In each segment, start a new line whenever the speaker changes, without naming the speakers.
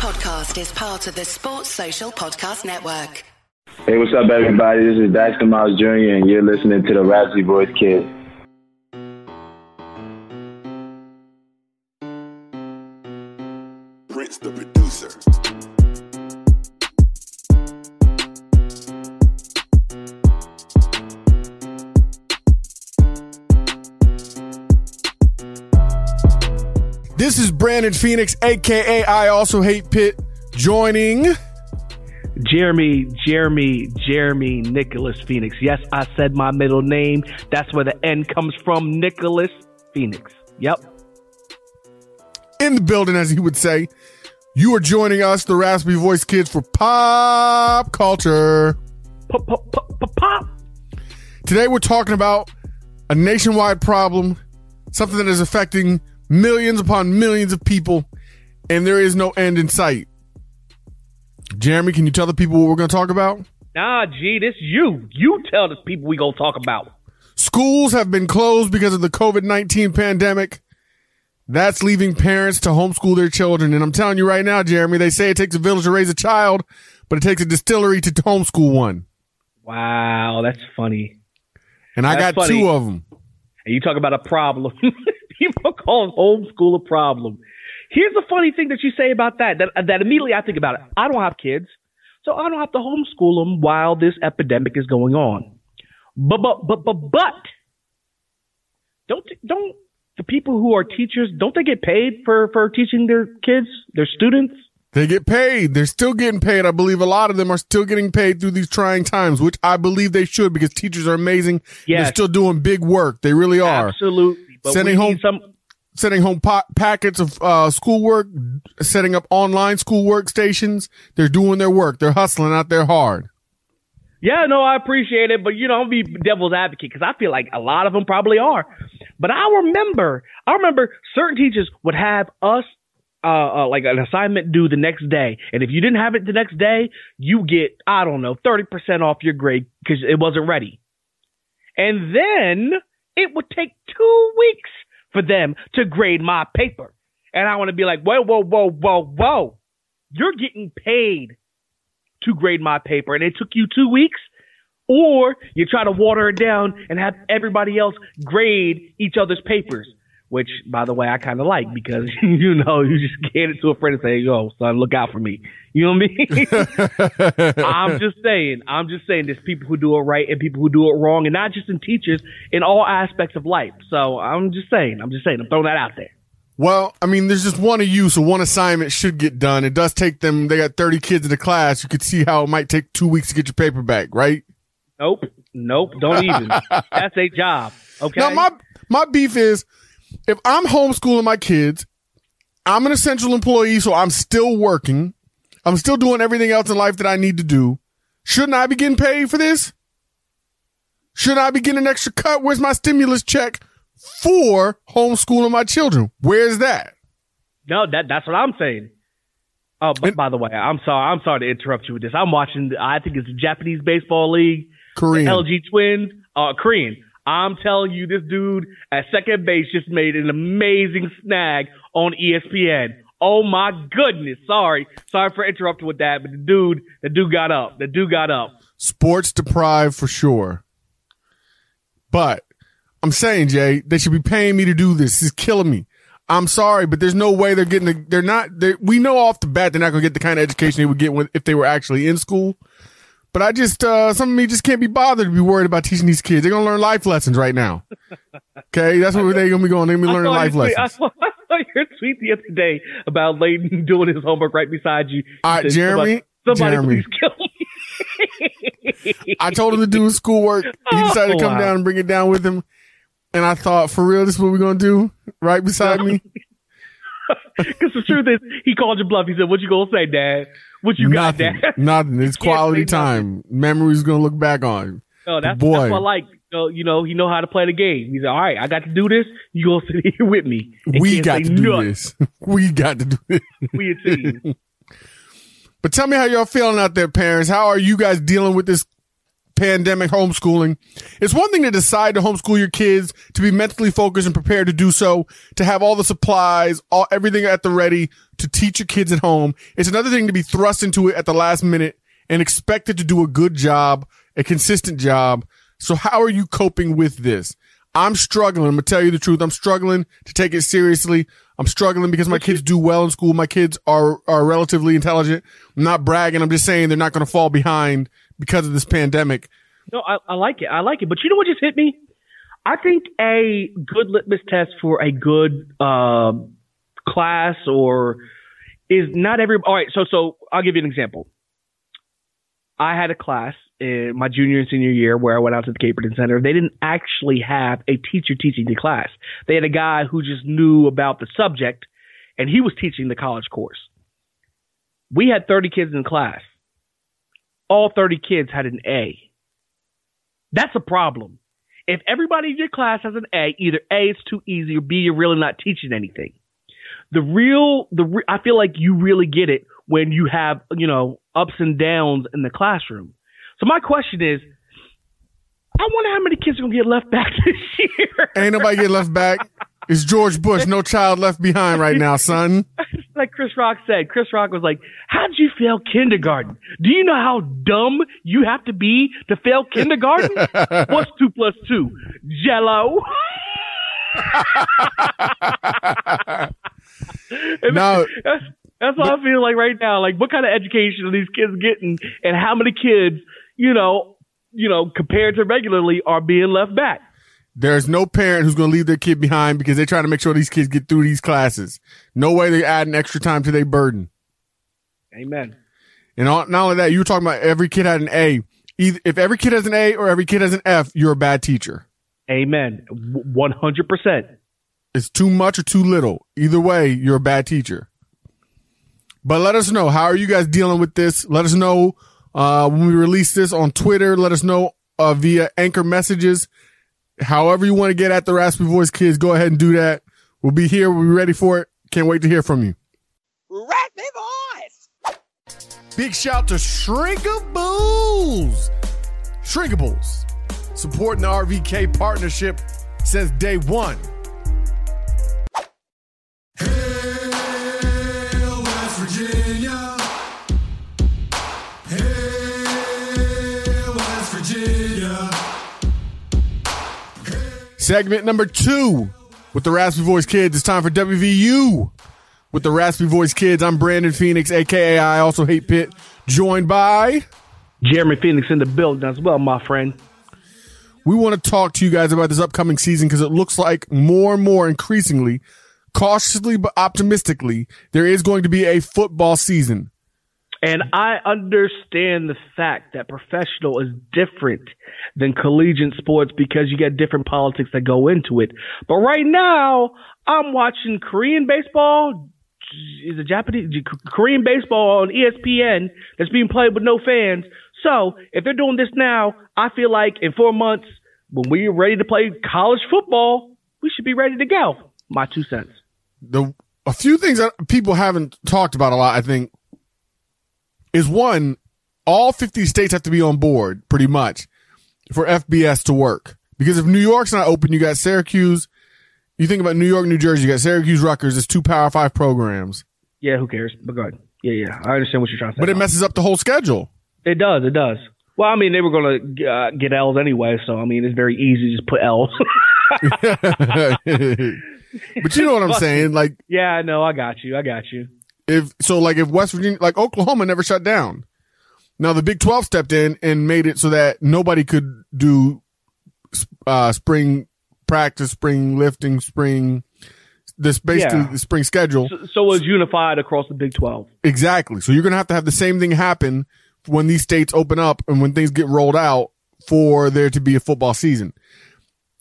podcast is part of the Sports Social Podcast Network.
Hey, what's up, everybody? This is Daxter Miles Jr., and you're listening to the Raspy Voice Kids.
Prince the producer.
This is Brandon Phoenix, aka I also hate Pitt, joining.
Jeremy, Jeremy, Jeremy Nicholas Phoenix. Yes, I said my middle name. That's where the N comes from. Nicholas Phoenix. Yep.
in the building, as he would say. You are joining us, the Raspy Voice Kids, for pop culture.
Pop, pop, pop, pop, pop.
Today, we're talking about a nationwide problem, something that is affecting millions upon millions of people, and there is no end in sight. Jeremy, can you tell the people what we're going to talk about?
Nah, gee, this you. You tell the people we gonna talk about.
Schools have been closed because of the COVID 19 pandemic. That's leaving parents to homeschool their children. And I'm telling you right now, Jeremy, they say it takes a village to raise a child, but it takes a distillery to homeschool one.
Wow, that's funny.
And I got
funny.
two of them.
And you talk about a problem. People call homeschool a problem. Here's the funny thing that you say about that, that. That immediately I think about it. I don't have kids, so I don't have to homeschool them while this epidemic is going on. But but but but but don't don't the people who are teachers don't they get paid for for teaching their kids, their students?
They get paid. They're still getting paid. I believe a lot of them are still getting paid through these trying times, which I believe they should because teachers are amazing. They're still doing big work. They really are.
Absolutely. But
Sending home-
some
Sending home pa- packets of uh, schoolwork, setting up online school workstations. They're doing their work. They're hustling out there hard.
Yeah, no, I appreciate it, but you know, I'm be devil's advocate because I feel like a lot of them probably are. But I remember, I remember certain teachers would have us uh, uh like an assignment due the next day, and if you didn't have it the next day, you get I don't know thirty percent off your grade because it wasn't ready. And then it would take two weeks for them to grade my paper, and I want to be like, whoa, whoa, whoa, whoa, whoa, you're getting paid to grade my paper and it took you two weeks? Or you try to water it down and have everybody else grade each other's papers which by the way i kind of like because you know you just get it to a friend and say yo son look out for me you know what i mean i'm just saying i'm just saying there's people who do it right and people who do it wrong and not just in teachers in all aspects of life so i'm just saying i'm just saying i'm throwing that out there
Well, I mean, there's just one of you, so one assignment should get done. It does take them, they got 30 kids in the class. You could see how it might take two weeks to get your paper back, right?
nope nope don't even that's a job okay
Now, my, my beef is if I'm homeschooling my kids, I'm an essential employee, so I'm still working. I'm still doing everything else in life that I need to do. Shouldn't I be getting paid for this? Shouldn't I be getting an extra cut? Where's my stimulus check for homeschooling my children? Where's that?
No, that that's what I'm saying. Oh, but by the way, I'm sorry. I'm sorry to interrupt you with this. I'm watching. I think it's the Japanese baseball league,
Korean.
LG Twins, uh, Korean. I'm telling you, this dude at second base just made an amazing snag on ESPN. Oh my goodness! Sorry, sorry for interrupting with that, but the dude, the dude got up. The dude got up.
sports deprived for sure. But I'm saying, Jay, they should be paying me to do this. Is killing me. I'm sorry, but there's no way they're getting. The, they're not. They're, we know off the bat they're not going to get the kind of education they would get when, if they were actually in school. But I just, uh, some of me just can't be bothered to be worried about teaching these kids. They're going to learn life lessons right now. Okay, that's what they're going to be going. They're going to be learning life
tweet-
lessons.
I saw, I saw your tweet the other day about Layden doing his homework right beside you. You
All right,
said,
Jeremy,
Somebody, somebody
Jeremy.
please kill me.
I told him to do his schoolwork. He decided to
Oh,
come
wow.
down and bring it down with him. And I thought, for real, this is what we're going to do right beside me.
Because the truth is, he called your bluff. He said, "What you gonna say, Dad? What you got,
nothing,
Dad?"
nothing. It's quality time. Memories gonna look back on.
No, that's,
Boy.
that's what I like. So, you know, he know how to play the game. He said, "All right, I got to do this. You gonna sit here with me?
We got to do
nothing.
this. We got to do this.
We a team.
But tell me how y'all feeling out there, parents. How are you guys dealing with this pandemic homeschooling. It's one thing to decide to homeschool your kids, to be mentally focused and prepared to do so, to have all the supplies, all, everything at the ready to teach your kids at home. It's another thing to be thrust into it at the last minute and expected to do a good job, a consistent job. So how are you coping with this? I'm struggling. I'm gonna tell you the truth. I'm struggling to take it seriously. I'm struggling because my kids do well in school. My kids are are relatively intelligent. I'm not bragging. I'm just saying they're not going to fall behind because of this pandemic.
No, I, I like it. I like it. But you know what just hit me? I think a good litmus test for a good uh, class or is not every. All right, so so I'll give you an example. I had a class in my junior and senior year where I went out to the Caperton Center. They didn't actually have a teacher teaching the class. They had a guy who just knew about the subject and he was teaching the college course. We had 30 kids in class. All 30 kids had an A. That's a problem. If everybody in your class has an A, either A, it's too easy, or B, you're really not teaching anything. The real, the re- I feel like you really get it when you have, you know, ups and downs in the classroom. So my question is, I wonder how many kids are gonna get left back this year.
Ain't nobody get left back. It's George Bush, no child left behind right now, son.
like Chris Rock said, Chris Rock was like, "How'd you fail kindergarten? Do you know how dumb you have to be to fail kindergarten? What's two plus two? Jello."
No.
that's, that's what I feel like right now. Like, what kind of education are these kids getting, and how many kids, you know, you know, compared to regularly, are being left back?
There's no parent who's going to leave their kid behind because they're trying to make sure these kids get through these classes. No way they're adding extra time to their burden.
Amen.
And all, not only that, you were talking about every kid had an A. Either, if every kid has an A or every kid has an F, you're a bad teacher.
Amen. One hundred percent.
It's too much or too little. Either way, you're a bad teacher. But let us know. How are you guys dealing with this? Let us know uh, when we release this on Twitter. Let us know uh, via anchor messages. However you want to get at the Raspy Voice Kids, go ahead and do that. We'll be here. We'll be ready for it. Can't wait to hear from you.
Raspy Voice!
Big shout to Shrinkables. Shrinkables. Supporting the RVK partnership since day one. Segment number two with the Raspy Voice Kids. It's time for WVU with the Raspy Voice Kids. I'm Brandon Phoenix, aka I also hate Pitt, joined by.
Jeremy Phoenix in the building as well, my friend.
We want to talk to you guys about this upcoming season because it looks like more and more increasingly, cautiously but optimistically, there is going to be a football season.
And I understand the fact that professional is different than collegiate sports because you get different politics that go into it. But right now, I'm watching Korean baseball. Is it Japanese? Korean baseball on ESPN that's being played with no fans. So if they're doing this now, I feel like in four months, when we're ready to play college football, we should be ready to go. My two cents.
the a few things that people haven't talked about a lot, I think, is one, all 50 states have to be on board pretty much for FBS to work. Because if New York's not open, you got Syracuse. You think about New York, New Jersey, you got Syracuse, Rutgers. It's two Power Five programs,
Yeah, who cares? But go ahead. Yeah, yeah. I understand what you're trying to say.
but it messes up the whole schedule.
It does. It does. Well, I mean, they were going to uh, get L's anyway, so I mean, it's very easy to just put L's.
but you know what I'm saying? Like,
yeah, I know. I got you. I got you.
If so like if West Virginia like Oklahoma never shut down. Now the Big 12 stepped in and made it so that nobody could do uh spring practice, spring lifting, spring this basically
Yeah.
the spring schedule.
So, so it was unified across the Big 12.
Exactly. So you're going to have to have the same thing happen when these states open up and when things get rolled out for there to be a football season.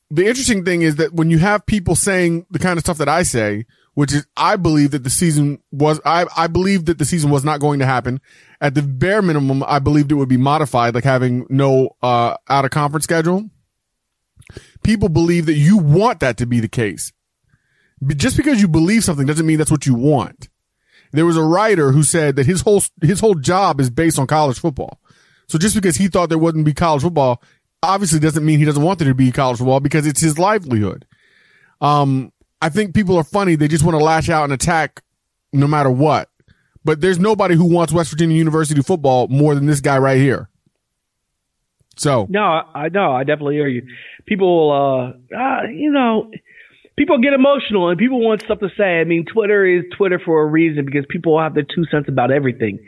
The interesting thing is that when you have people saying the kind of stuff that I say, which is I believe that the season was I I believe that the season was not going to happen. At the bare minimum, I believed it would be modified, like having no uh out of conference schedule. People believe that you want that to be the case. But just because you believe something doesn't mean that's what you want there was a writer who said that his whole his whole job is based on college football. So just because he thought there wouldn't be college football, obviously doesn't mean he doesn't want there to be college football because it's his livelihood. Um, I think people are funny. They just want to lash out and attack no matter what. But there's nobody who wants West Virginia University football more than this guy right here. So
No, I know. I definitely hear you. People, uh, uh, you know, people get emotional and people want stuff to say. I mean, Twitter is Twitter for a reason because people have their two cents about everything.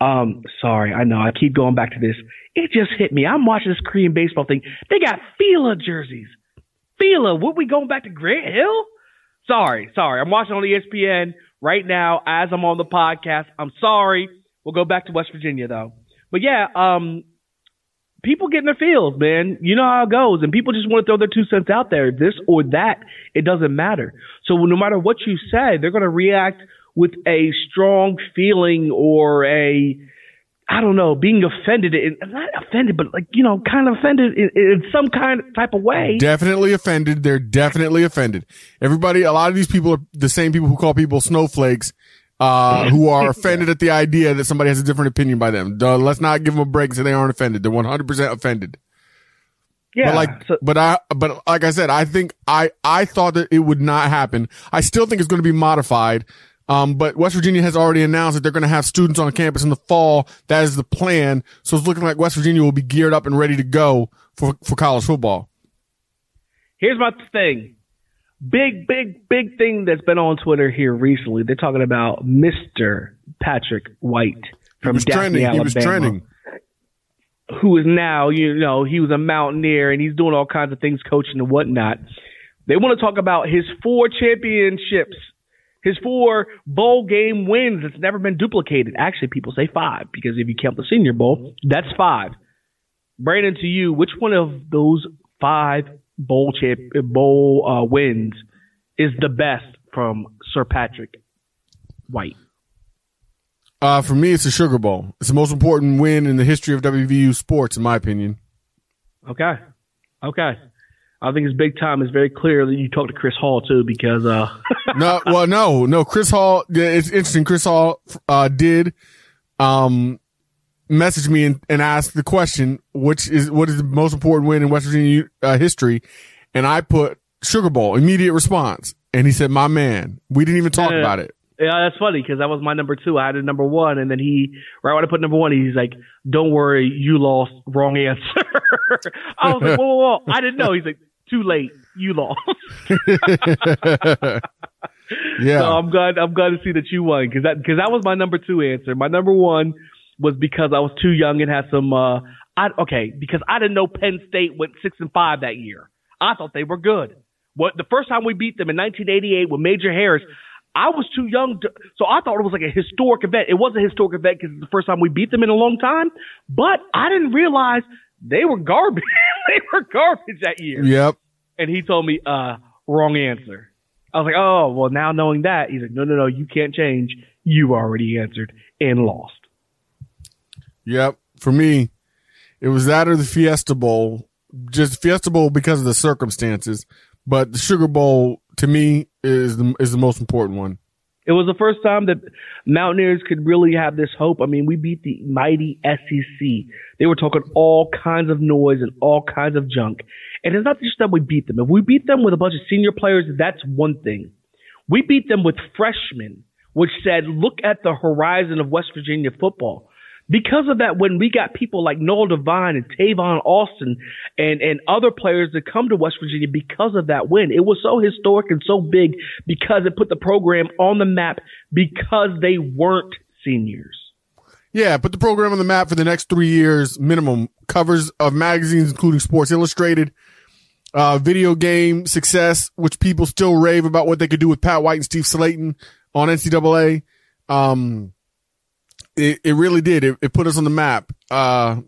Um, sorry, I know. I keep going back to this. It just hit me. I'm watching this Korean baseball thing. They got Fila jerseys. Fila. What we going back to Grant Hill? Sorry, sorry. I'm watching on ESPN right now as I'm on the podcast. I'm sorry. We'll go back to West Virginia though. But yeah, um, people get in their feels, man. You know how it goes, and people just want to throw their two cents out there, this or that. It doesn't matter. So no matter what you say, they're going to react with a strong feeling or a, I don't know, being offended. In, not offended, but like you know, kind of offended in, in some kind of type of way.
definitely offended. They're definitely offended. Everybody, a lot of these people are the same people who call people snowflakes, uh, who are offended at the idea that somebody has a different opinion by them. Duh, let's not give them a break and they aren't offended. They're 100% offended.
yeah,
But like,
so-
but I, but like I said, I think I, I thought that it would not happen. I still think it's going to be modified. Um, but West Virginia has already announced that they're going to have students on campus in the fall. That is the plan. So it's looking like West Virginia will be geared up and ready to go for, for college football.
Here's my thing. Big, big, big thing that's been on Twitter here recently. They're talking about Mr. Patrick White
He
from
was
Daphne,
trending.
Alabama,
He was trending.
who is now, you know, he was a mountaineer and he's doing all kinds of things, coaching and whatnot. They want to talk about his four championships, his four bowl game wins that's never been duplicated. Actually, people say five because if you count the Senior Bowl, that's five. Brandon, to you, which one of those five bowl champ bowl uh, wins is the best from Sir Patrick White?
Uh, for me, it's the Sugar Bowl. It's the most important win in the history of WVU sports, in my opinion.
Okay, okay. I think it's big time. It's very clear that you talked to Chris Hall too, because uh,
no, well, no, no. Chris Hall. It's interesting. Chris Hall uh, did um, message me and, and ask the question, which is what is the most important win in West Virginia uh, history, and I put Sugar Bowl. Immediate response, and he said, "My man, we didn't even talk
Yeah.
about it."
yeah, that's funny because that was my number two. I had a number one, and then he right when I put number one, he's like, "Don't worry, you lost. Wrong answer." I was like, "Whoa, whoa, whoa!" I didn't know. He's like, "Too late. You lost."
yeah,
So I'm glad. I'm glad to see that you won because that because that was my number two answer. My number one was because I was too young and had some. Uh, I okay because I didn't know Penn State went six and five that year. I thought they were good. What the first time we beat them in 1988 with Major Harris, I was too young, to, so I thought it was like a historic event. It was a historic event because it's the first time we beat them in a long time. But I didn't realize they were garbage. they were garbage that year
yep.
And he told me, uh, wrong answer. I was like, oh, well, now knowing that, he's like, no, no, no, you can't change. You already answered and lost.
Yep. For me, it was that or the Fiesta Bowl. Just Fiesta Bowl because of the circumstances, but the Sugar Bowl to me is the is the most important one.
It was the first time that Mountaineers could really have this hope. I mean, we beat the mighty SEC. They were talking all kinds of noise and all kinds of junk. And it's not just that we beat them. If we beat them with a bunch of senior players, that's one thing. We beat them with freshmen, which said, look at the horizon of West Virginia football. Because of that, when we got people like Noel Devine and Tavon Austin and, and other players that come to West Virginia because of that win, it was so historic and so big because it put the program on the map because they weren't seniors.
Yeah, put the program on the map for the next three years minimum. Covers of magazines, including Sports Illustrated, uh, video game success, which people still rave about what they could do with Pat White and Steve Slaton on NCAA. Um, it, it really did. It, it put us on the map. Uh,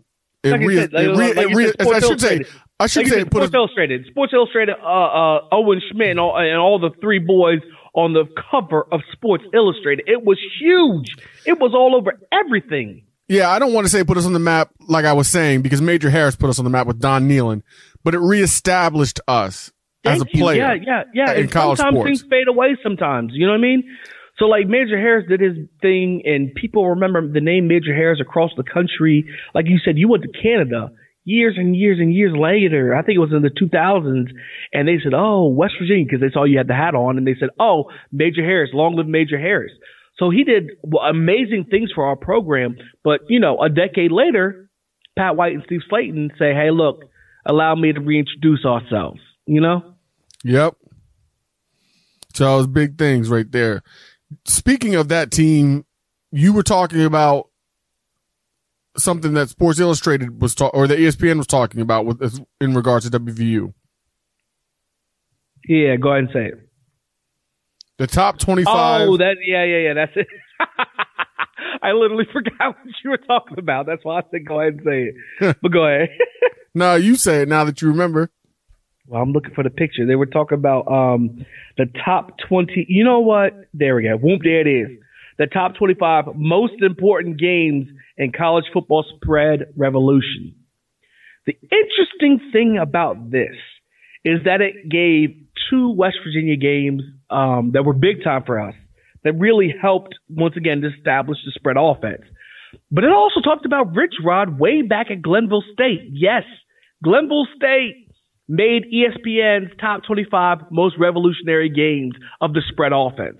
it
Like I
re-
said, like-
it re-
like
it re-
said,
I should say, I should
Like
say,
said,
it put us,
Sports Illustrated, Sports Illustrated, uh, uh, Owen Schmitt and all, and all the three boys on the cover of Sports Illustrated. It was huge. It was all over everything.
Yeah, I don't want to say put us on the map like I was saying because Major Harris put us on the map with Don Nehlen, but it reestablished us as a
Thank you.
player.
Yeah, yeah, yeah.
in
and
college
sometimes
sports.
things fade away sometimes. You know what I mean? So like Major Harris did his thing, and people remember the name Major Harris across the country. Like you said, you went to Canada years and years and years later. I think it was in the 2000s, and they said, "Oh, West Virginia," because they saw you had the hat on, and they said, "Oh, Major Harris, long live Major Harris." So he did amazing things for our program. But you know, a decade later, Pat White and Steve Slaton say, "Hey, look, allow me to reintroduce ourselves." You know.
Yep. So it's big things right there. Speaking of that team, you were talking about something that Sports Illustrated was talking, or the ESPN was talking about with in regards to WVU.
Yeah, go ahead and say it.
The top twenty-five.
Oh, that yeah, yeah, yeah. That's it. I literally forgot what you were talking about. That's why I said go ahead and say it. but go ahead.
no, you say it now that you remember.
Well, I'm looking for the picture. They were talking about um the top twenty. You know what? There we go. Whoop, there it is. The top twenty-five most important games in college football spread revolution. The interesting thing about this is that it gave two West Virginia games um, that were big time for us that really helped once again to establish the spread offense. But it also talked about Rich Rod way back at Glenville State. Yes, Glenville State made ESPN's top 25 most revolutionary games of the spread offense.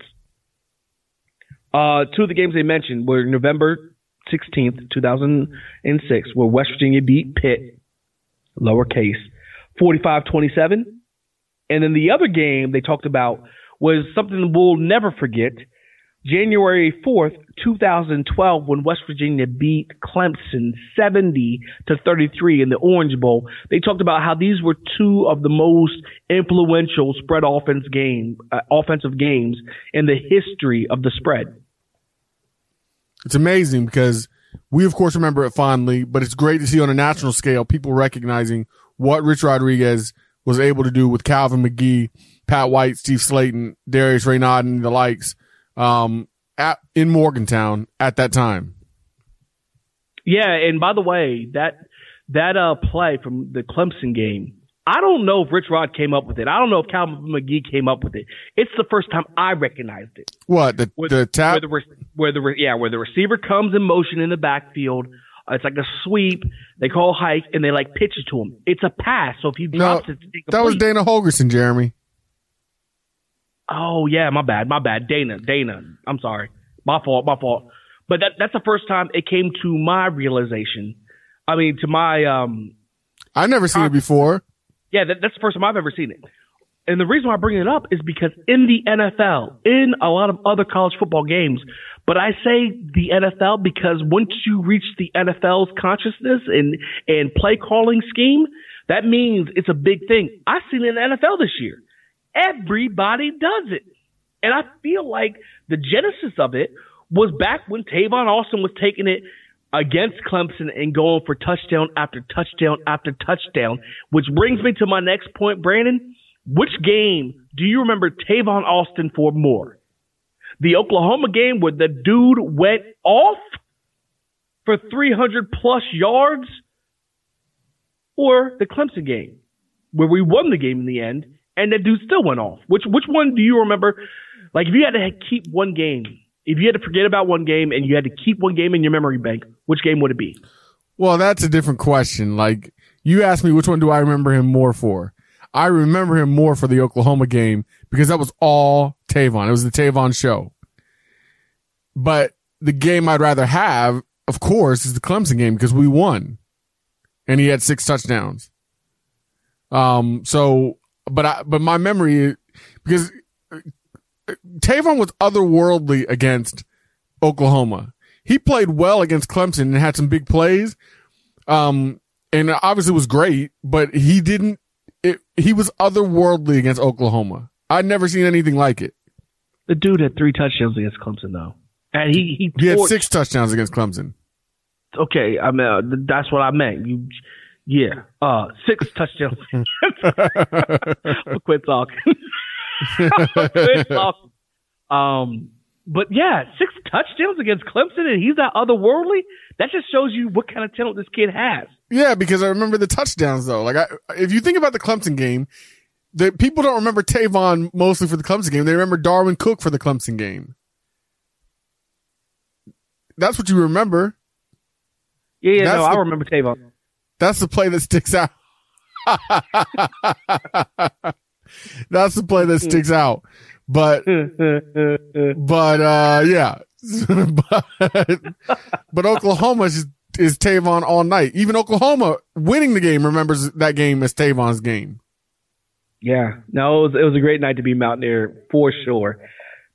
Uh, two of the games they mentioned were November 16th, 2006, where West Virginia beat Pitt, lowercase, 45-27. And then the other game they talked about was something we'll never forget. January 4th, 2012, when West Virginia beat Clemson 70 to 33 in the Orange Bowl. They talked about how these were two of the most influential spread offense game, uh, offensive games in the history of the spread.
It's amazing because we, of course, remember it fondly, but it's great to see on a national scale people recognizing what Rich Rodriguez was able to do with Calvin Magee, Pat White, Steve Slaton, Darius Reynaud, and the likes um, at, in Morgantown at that time.
Yeah, and by the way, that that uh play from the Clemson game, I don't know if Rich Rod came up with it. I don't know if Calvin Magee came up with it. It's the first time I recognized it.
What the
Where,
the tap?
where the where the yeah where the receiver comes in motion in the backfield. It's like a sweep. They call hike and they like pitch it to him. It's a pass. So if he
no,
drops it, it's
that was. Dana Holgorsen, Jeremy.
Oh yeah, my bad, my bad. Dana, Dana. I'm sorry. My fault, my fault. But that that's the first time it came to my realization. I mean, to my um
I never seen it before.
yeah, that, that's the first time I've ever seen it. And the reason why I bring it up is because in the NFL, in a lot of other college football games, but I say the NFL because once you reach the NFL's consciousness and, and play calling scheme, that means it's a big thing. I've seen it in the NFL this year. Everybody does it. And I feel like the genesis of it was back when Tavon Austin was taking it against Clemson and going for touchdown after touchdown after touchdown, which brings me to my next point, Brandon. Which game do you remember Tavon Austin for more? The Oklahoma game where the dude went off for 300 plus yards or the Clemson game where we won the game in the end and that dude still went off? Which, which one do you remember? Like if you had to keep one game, if you had to forget about one game and you had to keep one game in your memory bank, which game would it be?
Well, that's a different question. Like you asked me, which one do I remember him more for? I remember him more for the Oklahoma game because that was all Tavon. It was the Tavon show. But the game I'd rather have, of course, is the Clemson game because we won and he had six touchdowns. Um, so, but I, but my memory, because Tavon was otherworldly against Oklahoma. He played well against Clemson and had some big plays. Um, and obviously was great, but he didn't, it, he was otherworldly against Oklahoma. I'd never seen anything like it.
The dude had three touchdowns against Clemson though. And he, he,
He had six touchdowns against Clemson.
okay, I mean, uh, that's what I meant. You, yeah, uh, six touchdowns. Quit talking. quit talking. Um, but yeah, six touchdowns against Clemson, and he's that otherworldly. That just shows you what kind of talent this kid has.
Yeah, because I remember the touchdowns though. Like I, if you think about the Clemson game, the people don't remember Tavon mostly for the Clemson game. They remember Darwin Cook for the Clemson game. that's what you remember.
Yeah, yeah,
That's
no, I remember Tavon.
That's the play that sticks out. That's the play that sticks out. But but uh yeah. but, but Oklahoma is, is Tavon all night. Even Oklahoma winning the game remembers that game as Tavon's game.
yeah, no, it was, it was a great night to be Mountaineer for sure.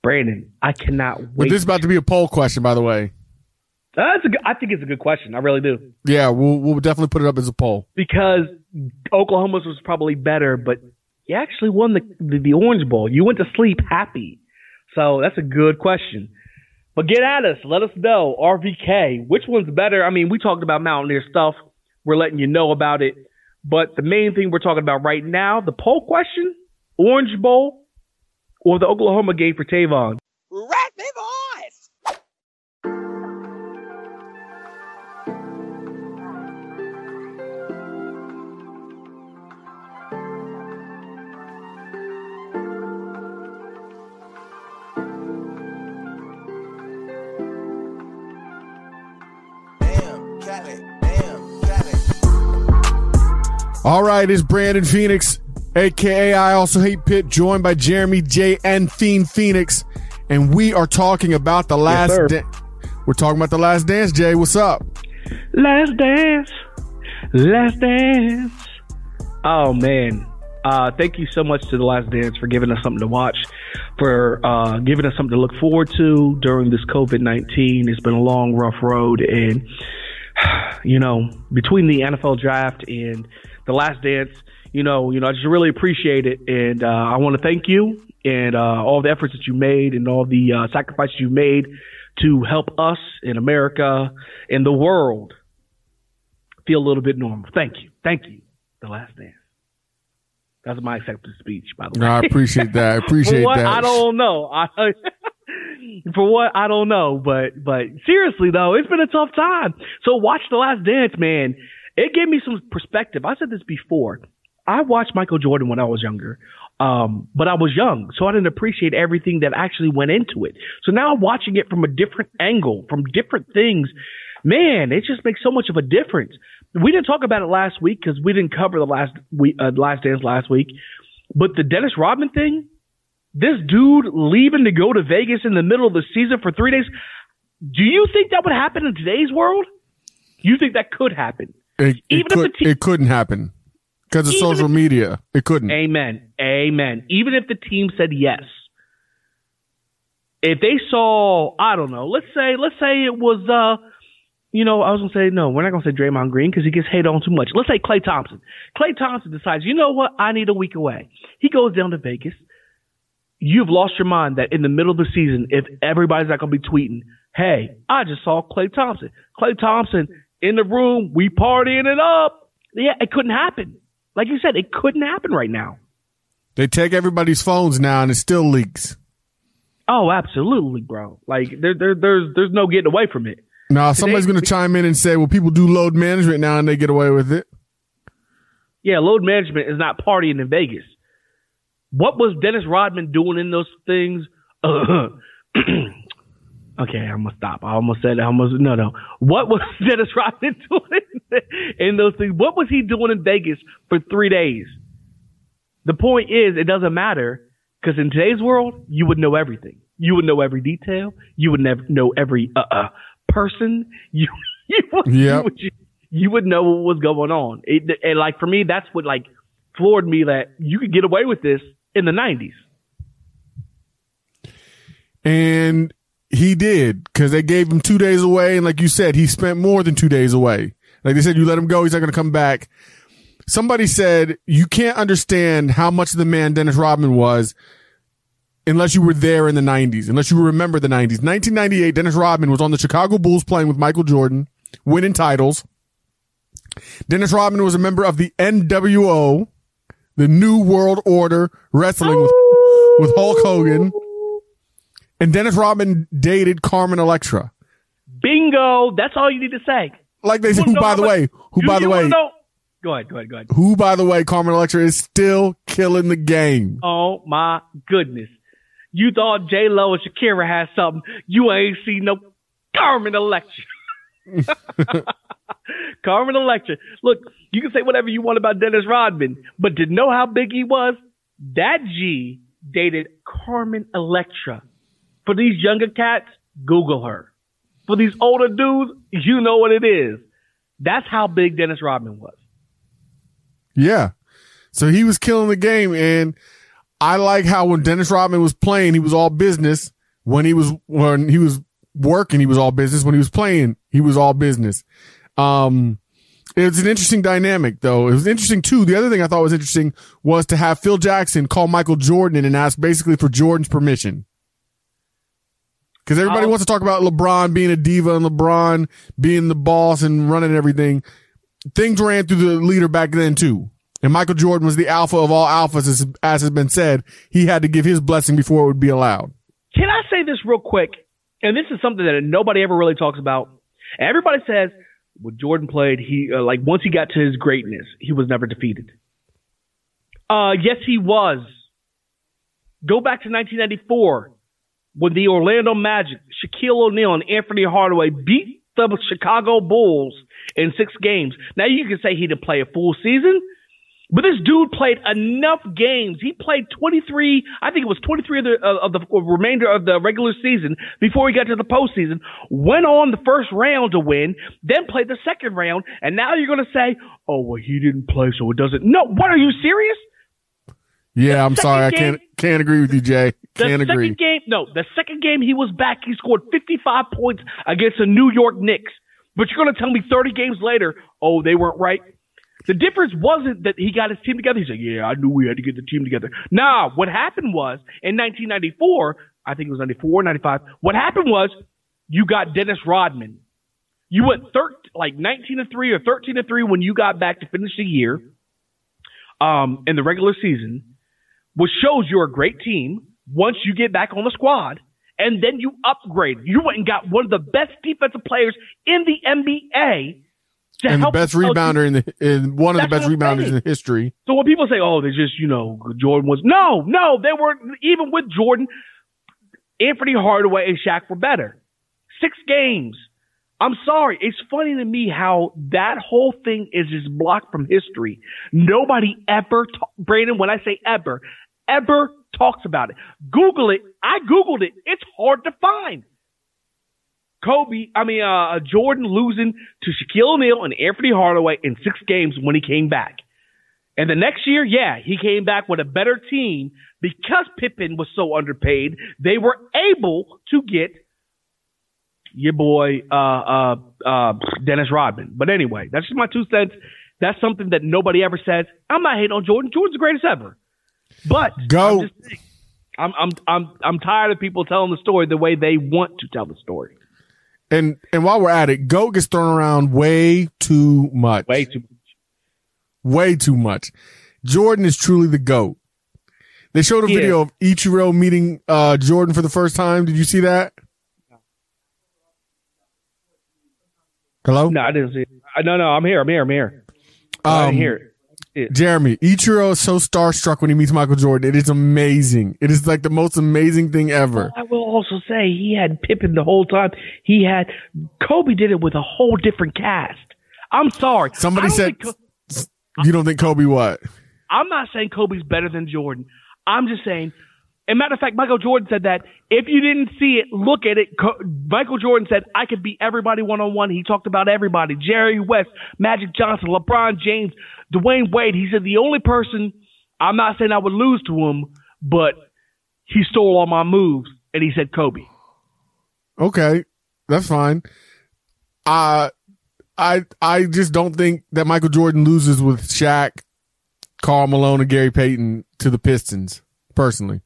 Brandon, I cannot
But this is about to be a poll question, by the way.
Uh, that's a good, I think it's a good question. I really do.
Yeah, we'll we'll definitely put it up as a poll.
because Oklahoma's was probably better, but you actually won the, the the Orange Bowl. You went to sleep happy, so that's a good question. But get at us, let us know RVK which one's better. I mean, we talked about Mountaineer stuff. We're letting you know about it, but the main thing we're talking about right now, the poll question: Orange Bowl or the Oklahoma game for Tavon.
All right, it's Brandon Phoenix, aka I also hate Pitt, joined by Jeremy J and Fiend Phoenix, and we are talking about the last.
sir.
da- we're talking about the last dance. Jay, what's up?
Last dance, last dance. Oh man, uh, thank you so much to the Last Dance for giving us something to watch, for uh, giving us something to look forward to during this COVID nineteen. It's been a long, rough road, and you know, between the NFL draft and the Last Dance, you know, you know, I just really appreciate it, and uh, I want to thank you and uh, all the efforts that you made and all the uh, sacrifices you made to help us in America in the world feel a little bit normal. Thank you, thank you. The Last Dance. That's my acceptance speech, by the way.
No, I appreciate that. I appreciate
what
that.
I don't know. I, for what I don't know, but but seriously though, it's been a tough time. So watch The Last Dance, man. It gave me some perspective. I said this before. I watched Michael Jordan when I was younger, um, but I was young, so I didn't appreciate everything that actually went into it. So now I'm watching it from a different angle, from different things. Man, it just makes so much of a difference. We didn't talk about it last week because we didn't cover the last we uh, last dance last week. But the Dennis Rodman thing, this dude leaving to go to Vegas in the middle of the season for three days. Do you think that would happen in today's world? You think that could happen?
It, it,
Even if
could,
te-
it couldn't happen because of social
if-
media. It couldn't.
Amen. Amen. Even if the team said yes. If they saw, I don't know, let's say, let's say it was, uh, you know, I was gonna say no. We're not gonna say Draymond Green because he gets hated on too much. Let's say Klay Thompson. Klay Thompson decides, you know what? I need a week away. He goes down to Vegas. You've lost your mind that in the middle of the season, if everybody's not gonna be tweeting, "Hey, I just saw Klay Thompson. Klay Thompson in the room. We partying it up." Yeah, it couldn't happen. Like you said, it couldn't happen right now.
They take everybody's phones now, and it still leaks.
Oh, absolutely, bro. Like there, there, there's, there's no getting away from it.
Now, somebody's going to chime in and say, "Well, people do load management now, and they get away with it."
Yeah, load management is not partying in Vegas. What was Dennis Rodman doing in those things? okay, I'm gonna stop. I almost said I almost no no. What was Dennis Rodman doing in those things? What was he doing in Vegas for three days? The point is, it doesn't matter because in today's world, you would know everything. You would know every detail. You would never know every uh, uh person. You you would,
Yep.
you would you would know what was going on. It, and like for me, that's what like floored me that you could get away with this in the '90s.
And he did because they gave him two days away. And like you said, he spent more than two days away. Like they said, you let him go, he's not going to come back. Somebody said you can't understand how much of the man Dennis Rodman was unless you were there in the 90s, unless you remember the 90s. 1998, Dennis Rodman was on the Chicago Bulls playing with Michael Jordan, winning titles. Dennis Rodman was a member of the NWO, the New World Order Wrestling with, with Hulk Hogan. And Dennis Rodman dated Carmen Electra.
Bingo! That's all you need to say.
Like they said, who by the way, who
you-
by the way,
know- Go ahead, go ahead, go ahead.
who by the way, Carmen Electra is still killing the game.
Oh my goodness. You thought J Lo and Shakira had something. You ain't seen no Carmen Electra. Carmen Electra. Look, you can say whatever you want about Dennis Rodman, but to know how big he was, that G dated Carmen Electra. For these younger cats, Google her. For these older dudes, you know what it is. That's how big Dennis Rodman was.
Yeah. So he was killing the game. And I like how when Dennis Rodman was playing, he was all business. When he was, when he was working, he was all business. When he was playing, he was all business. Um, it was an interesting dynamic though. It was interesting too. The other thing I thought was interesting was to have Phil Jackson call Michael Jordan and ask basically for Jordan's permission. Cause everybody
Oh.
wants to talk about LeBron being a diva and LeBron being the boss and running everything. Things ran through the leader back then too. And Michael Jordan was the alpha of all alphas, as, as has been said. He had to give his blessing before it would be allowed.
Can I say this real quick? And this is something that nobody ever really talks about. Everybody says when Jordan played, he uh, like once he got to his greatness, he was never defeated. Uh, yes, he was. Go back to 1994 when the Orlando Magic, Shaquille O'Neal, and Anthony Hardaway beat the Chicago Bulls in six games. Now you can say he didn't play a full season, but this dude played enough games. He played 23, I think it was 23 of the, of the remainder of the regular season before he got to the postseason. Went on the first round to win, then played the second round, and now you're going to say, oh, well, he didn't play, so it doesn't. No, what are you serious?
Yeah, I'm
second
sorry. I can't, can't agree with you, Jay. Can't
second
agree.
game, no, the second game he was back, he scored 55 points against the New York Knicks. But you're going to tell me 30 games later, oh, they weren't right? The difference wasn't that he got his team together. He said, yeah, I knew we had to get the team together. Nah, what happened was in 1994, I think it was 94, 95, what happened was you got Dennis Rodman. You went thir- like 19 to 3 or 13 to 3 when you got back to finish the year um, in the regular season which shows you're a great team once you get back on the squad. And then you upgrade. You went and got one of the best defensive players in the NBA
And the best rebounder in the, in one of the best rebounders
saying.
in history.
So when people say, "Oh, they just you know Jordan was," no, no, they were even with Jordan, Anthony Hardaway and Shaq were better. Six games. I'm sorry. It's funny to me how that whole thing is just blocked from history. Nobody ever, ta- Brandon, when I say ever, ever talks about it. Google it. I Googled it. It's hard to find. Kobe, I mean, uh, Jordan losing to Shaquille O'Neal and Anthony Hardaway in six games when he came back. And the next year, yeah, he came back with a better team because Pippen was so underpaid. They were able to get your boy, uh, uh, uh, Dennis Rodman. But anyway, that's just my two cents. That's something that nobody ever says. I'm not hating on Jordan. Jordan's the greatest ever. But
Go.
I'm, saying, I'm, I'm, I'm, I'm tired of people telling the story the way they want to tell the story.
And and while we're at it, GOAT gets thrown around way too much.
Way too much.
Way too much. Jordan is truly the GOAT. They showed a video of Ichiro meeting uh, Jordan for the first time. Did you see that? Hello?
No, I didn't see it. Uh, No, no, I'm here. I'm here. I'm here.
Um,
didn't hear it. it.
Jeremy, Ichiro is so starstruck when he meets Michael Jordan. It is amazing. It is like the most amazing thing ever.
I will also say he had Pippen the whole time. He had Kobe did it with a whole different cast. I'm sorry.
Somebody said,
Co-
you don't think Kobe what?
I'm not saying Kobe's better than Jordan. I'm just saying. And matter of fact, Michael Jordan said that if you didn't see it, look at it. Michael Jordan said, I could beat everybody one on one. He talked about everybody Jerry West, Magic Johnson, LeBron James, Dwyane Wade. He said, the only person, I'm not saying I would lose to him, but he stole all my moves. And he said, Kobe.
Okay, that's fine. Uh, I I just don't think that Michael Jordan loses with Shaq, Karl Malone, and Gary Payton to the Pistons. Personally,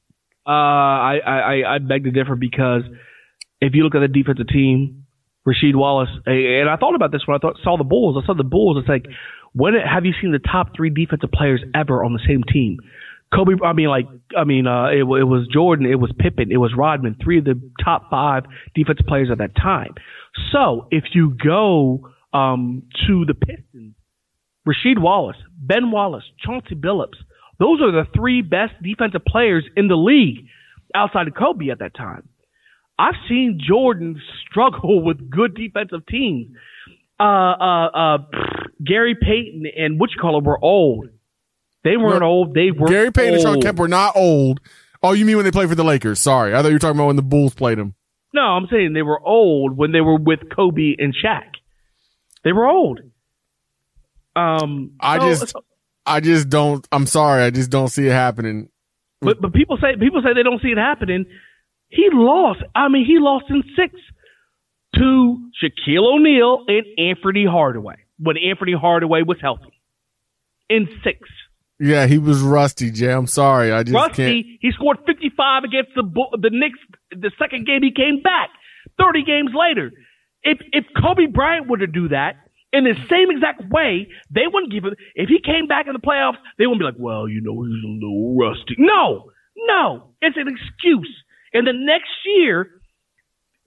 Uh, I, I, I- beg to differ because if you look at the defensive team, Rasheed Wallace, and I thought about this when I thought, saw the Bulls. I saw the Bulls. It's like, when have you seen the top three defensive players ever on the same team? Kobe, I mean, like, I mean, uh, it, it was Jordan, it was Pippen, it was Rodman, three of the top five defensive players at that time. So if you go um, to the Pistons, Rasheed Wallace, Ben Wallace, Chauncey Billups. Those are the three best defensive players in the league outside of Kobe at that time. I've seen Jordan struggle with good defensive teams. Uh, uh, uh, Gary Payton and what you call it were old. They weren't
No,
old. They were
Gary Payton and
Shawn.
Kemp were not old. Oh, you mean when they played for the Lakers? Sorry, I thought you were talking about when the Bulls played them.
No, I'm saying they were old when they were with Kobe and Shaq. They were old. Um,
I
so-
just-
so-
I just don't. I'm sorry, I just don't see it happening.
but but people say people say they don't see it happening. He lost. I mean, he lost in six to Shaquille O'Neal and Anfernee Hardaway when Anfernee Hardaway was healthy. In six,
Yeah, he was rusty, Jay. I'm sorry, I just can't.
Rusty he scored 55 against the the Knicks. The second game he came back. 30 games later, if if Kobe Bryant were to do that in the same exact way, they wouldn't give it. If he came back in the playoffs, they wouldn't be like, well, you know, he's a little rusty. No, no, it's an excuse. And the next year,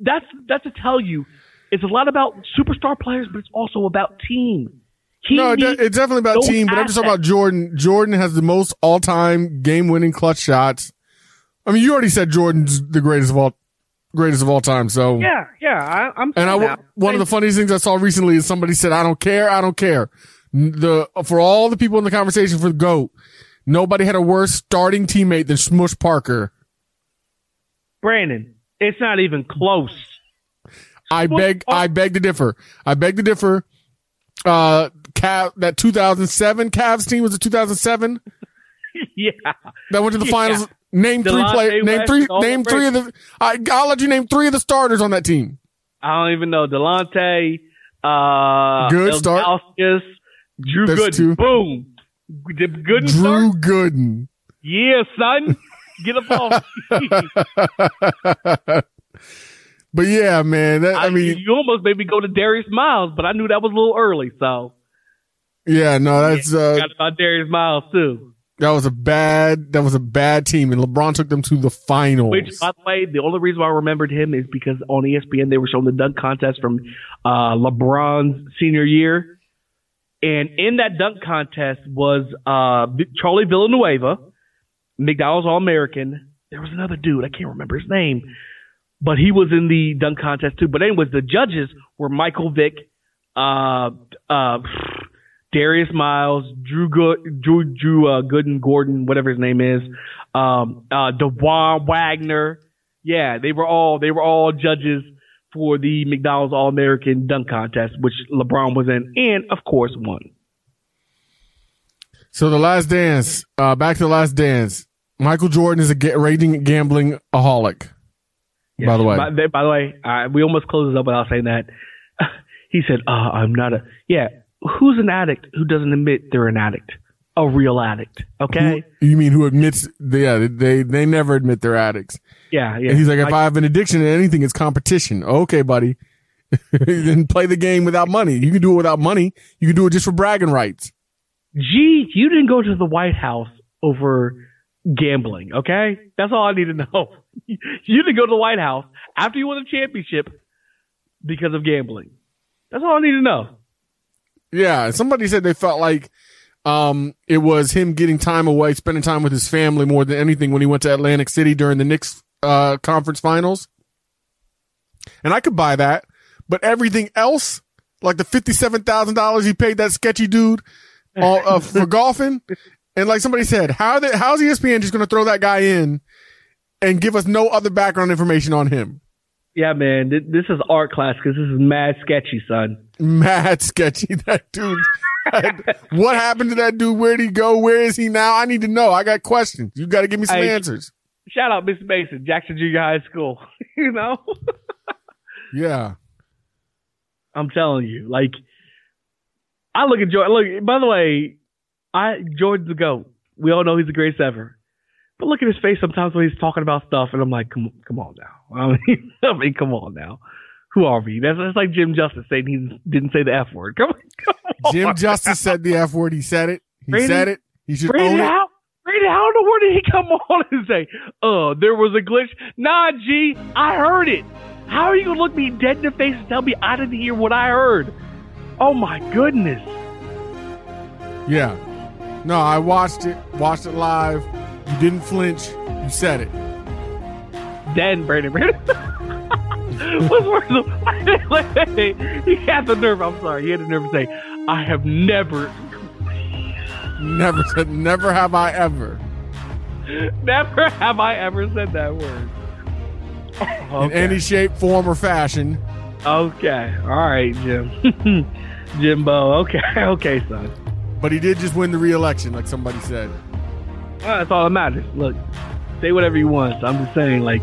that's that's to tell you, it's a lot about superstar players, but it's also about team. He
No, it's definitely about team, but I'm just talking about. Jordan. Jordan has the most all-time game-winning clutch shots. I mean, you already said Jordan's the greatest of all, greatest of all time. So
Yeah, yeah, I, I'm.
And I, one of the funniest things I saw recently is somebody said, "I don't care, I don't care." The for all the people in the conversation for the goat, nobody had a worse starting teammate than Smush Parker.
Brandon, it's not even close.
I
Smush
beg,
Parker-
I beg to differ. I beg to differ. Uh, Cav, that 2007 Cavs team was it 2007
yeah,
that went to the
Yeah.
finals. Name three
Delonte
play, name
West
three, name three of the. I, I'll let you name three of the starters on that team.
I don't even know Delonte. Uh,
Good start.
Ilgauskas, Drew
That's
Gooden.
two.
Boom. Gooden
Drew
start?
Gooden.
Yeah, son. Get up off.
But yeah, man. That, I mean,
you almost made me go to Darius Miles, but I knew that was a little early, so
yeah, no, that's uh,
got about Darius Miles too.
That was a bad. That was a bad team, and LeBron took them to the finals.
Which, by the way, the only reason why I remembered him is because on ESPN they were showing the dunk contest from uh, LeBron's senior year, and in that dunk contest was uh, Charlie Villanueva, McDonald's All American. There was another dude I can't remember his name, but he was in the dunk contest too. But anyways, the judges were Michael Vick, uh, uh, Darius Miles, Drew Good, Drew, Drew uh, Gooden, Gordon, whatever his name is, um, uh, DaJuan Wagner. Yeah, they were all they were all judges for the McDonald's All American Dunk Contest, which LeBron was in, and of course won.
So the last dance. Uh, back to the last dance. Michael Jordan is a ga- raging gambling aholic. By the way,
by, by the way, uh, we almost closed this up without saying that. he said, uh, "I'm not a yeah." Who's an addict who doesn't admit they're an addict? A real addict, okay?
Who- you mean who admits? Yeah, they they never admit they're addicts.
yeah, yeah.
And he's like, if I have an addiction to anything, it's competition. Okay, buddy. You then play the game without money. You can do it without money. You can do it just for bragging rights.
Gee, you didn't go to the White House over gambling, okay? That's all I need to know. you didn't go to the White House after you won the championship because of gambling. That's all I need to know.
Yeah, somebody said they felt like um it was him getting time away, spending time with his family more than anything when he went to Atlantic City during the Knicks uh conference finals. And I could buy that, but everything else, like the fifty-seven thousand dollars he paid that sketchy dude uh, uh, for golfing, and like somebody said, how the, how's ESPN just going to throw that guy in and give us no other background information on him?
Yeah, man, th- this is art class because this is mad sketchy, son.
Mad sketchy. That dude. what happened to that dude? Where'd he go? Where is he now? I need to know. I got questions. You got to give me some
Hey.
answers.
Shout out, Miss Mason, Jackson Junior High School. you know,
Yeah.
I'm telling you, like, I look at Jordan. Look, by the way, I Jordan's the goat. We all know he's the greatest ever. But look at his face sometimes when he's talking about stuff, and I'm like, come, come on now. I mean, I mean, come on now. Who are we? That's, that's like Jim Justice saying he didn't say the F word. Come, on, come on.
Jim Justice said the F word. He said it. He
Brady-
said it. He should own
Brady,
it.
how, Brady, how in the world did he come on and say, uh, there was a glitch? Nah, G, I heard it. How are you going to look me dead in the face and tell me I didn't hear what I heard? Oh, my goodness.
Yeah. No, I watched it. Watched it live. You didn't flinch. You said it.
Then, Brady, Brady. What's worse? He had the nerve. I'm sorry. He had the nerve to say, "I have never,
Never said, never have I ever.
never have I ever said that word."
In any shape, form, or fashion.
okay. All right, Jim. Jimbo. Okay. Okay, son.
But he did just win the re-election, like somebody said.
Well, that's all that matters. Look, say whatever you want. I'm just saying, like,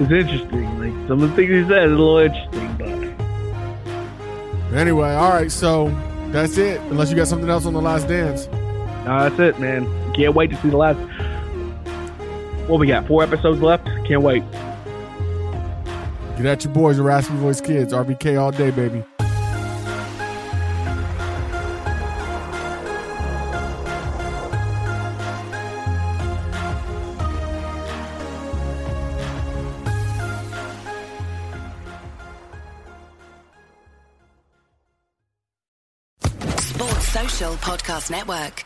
it's interesting. Like some of the things he said is a little interesting, but
Anyway, all right, so that's it. Unless you got something else on the last dance.
no, that's it, man. Can't wait to see the last. What we got? Four episodes left. Can't wait.
Get at your boys, Raspy Voice Kids. RVK all day, baby.
Network.